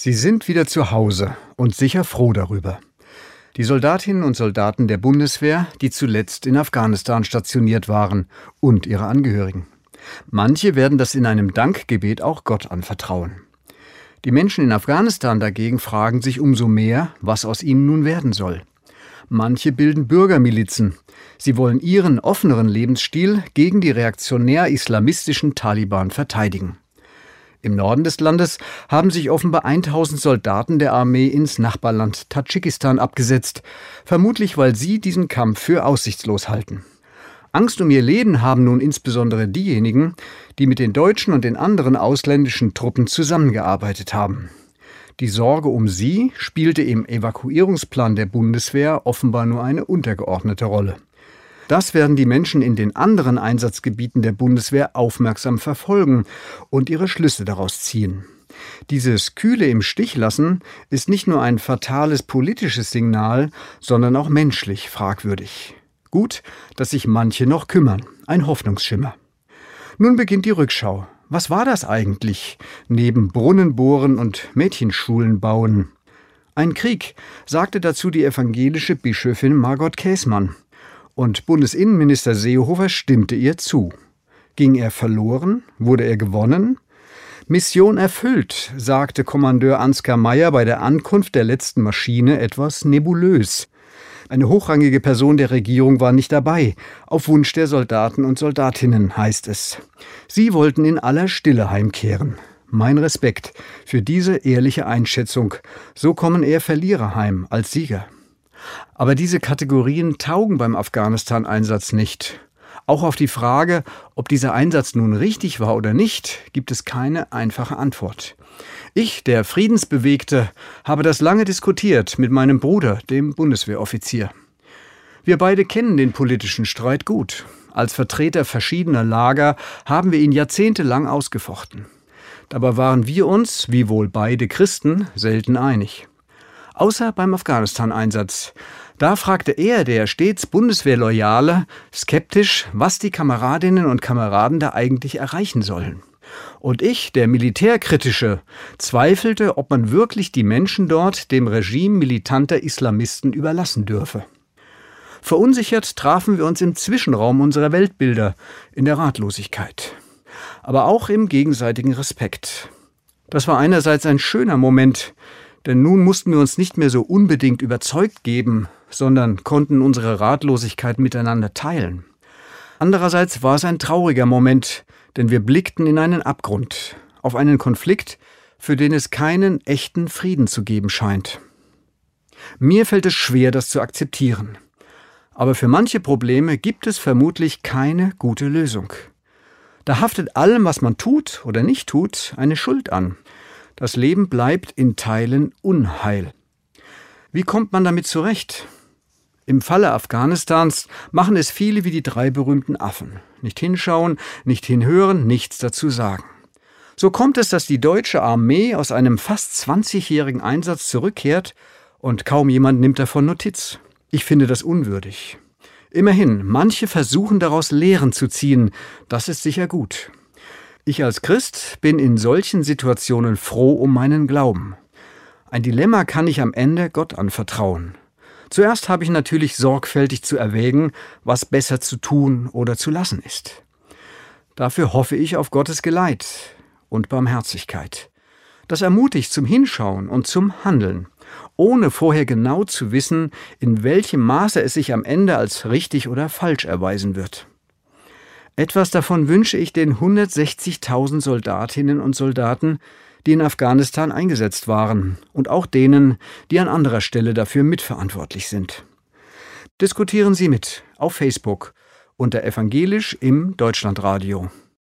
Sie sind wieder zu Hause und sicher froh darüber. Die Soldatinnen und Soldaten der Bundeswehr, die zuletzt in Afghanistan stationiert waren, und ihre Angehörigen. Manche werden das in einem Dankgebet auch Gott anvertrauen. Die Menschen in Afghanistan dagegen fragen sich umso mehr, was aus ihnen nun werden soll. Manche bilden Bürgermilizen. Sie wollen ihren offeneren Lebensstil gegen die reaktionär-islamistischen Taliban verteidigen. Im Norden des Landes haben sich offenbar 1000 Soldaten der Armee ins Nachbarland Tadschikistan abgesetzt, vermutlich weil sie diesen Kampf für aussichtslos halten. Angst um ihr Leben haben nun insbesondere diejenigen, die mit den deutschen und den anderen ausländischen Truppen zusammengearbeitet haben. Die Sorge um sie spielte im Evakuierungsplan der Bundeswehr offenbar nur eine untergeordnete Rolle. Das werden die Menschen in den anderen Einsatzgebieten der Bundeswehr aufmerksam verfolgen und ihre Schlüsse daraus ziehen. Dieses kühle im Stich lassen ist nicht nur ein fatales politisches Signal, sondern auch menschlich fragwürdig. Gut, dass sich manche noch kümmern. Ein Hoffnungsschimmer. Nun beginnt die Rückschau. Was war das eigentlich, neben Brunnen bohren und Mädchenschulen bauen? Ein Krieg, sagte dazu die evangelische Bischöfin Margot Käßmann und Bundesinnenminister Seehofer stimmte ihr zu. Ging er verloren? Wurde er gewonnen? Mission erfüllt, sagte Kommandeur Ansgar Meyer bei der Ankunft der letzten Maschine etwas nebulös. Eine hochrangige Person der Regierung war nicht dabei, auf Wunsch der Soldaten und Soldatinnen heißt es. Sie wollten in aller Stille heimkehren. Mein Respekt für diese ehrliche Einschätzung. So kommen eher Verlierer heim als Sieger. Aber diese Kategorien taugen beim Afghanistan-Einsatz nicht. Auch auf die Frage, ob dieser Einsatz nun richtig war oder nicht, gibt es keine einfache Antwort. Ich, der Friedensbewegte, habe das lange diskutiert mit meinem Bruder, dem Bundeswehroffizier. Wir beide kennen den politischen Streit gut. Als Vertreter verschiedener Lager haben wir ihn jahrzehntelang ausgefochten. Dabei waren wir uns, wie wohl beide Christen, selten einig außer beim Afghanistan-Einsatz. Da fragte er, der stets Bundeswehrloyale, skeptisch, was die Kameradinnen und Kameraden da eigentlich erreichen sollen. Und ich, der Militärkritische, zweifelte, ob man wirklich die Menschen dort dem Regime militanter Islamisten überlassen dürfe. Verunsichert trafen wir uns im Zwischenraum unserer Weltbilder, in der Ratlosigkeit. Aber auch im gegenseitigen Respekt. Das war einerseits ein schöner Moment, denn nun mussten wir uns nicht mehr so unbedingt überzeugt geben, sondern konnten unsere Ratlosigkeit miteinander teilen. Andererseits war es ein trauriger Moment, denn wir blickten in einen Abgrund, auf einen Konflikt, für den es keinen echten Frieden zu geben scheint. Mir fällt es schwer, das zu akzeptieren. Aber für manche Probleme gibt es vermutlich keine gute Lösung. Da haftet allem, was man tut oder nicht tut, eine Schuld an, das Leben bleibt in Teilen Unheil. Wie kommt man damit zurecht? Im Falle Afghanistans machen es viele wie die drei berühmten Affen. Nicht hinschauen, nicht hinhören, nichts dazu sagen. So kommt es, dass die deutsche Armee aus einem fast 20-jährigen Einsatz zurückkehrt und kaum jemand nimmt davon Notiz. Ich finde das unwürdig. Immerhin, manche versuchen daraus Lehren zu ziehen, das ist sicher gut. Ich als Christ bin in solchen Situationen froh um meinen Glauben. Ein Dilemma kann ich am Ende Gott anvertrauen. Zuerst habe ich natürlich sorgfältig zu erwägen, was besser zu tun oder zu lassen ist. Dafür hoffe ich auf Gottes Geleit und Barmherzigkeit. Das ermutigt zum Hinschauen und zum Handeln, ohne vorher genau zu wissen, in welchem Maße es sich am Ende als richtig oder falsch erweisen wird. Etwas davon wünsche ich den 160.000 Soldatinnen und Soldaten, die in Afghanistan eingesetzt waren, und auch denen, die an anderer Stelle dafür mitverantwortlich sind. Diskutieren Sie mit auf Facebook unter Evangelisch im Deutschlandradio.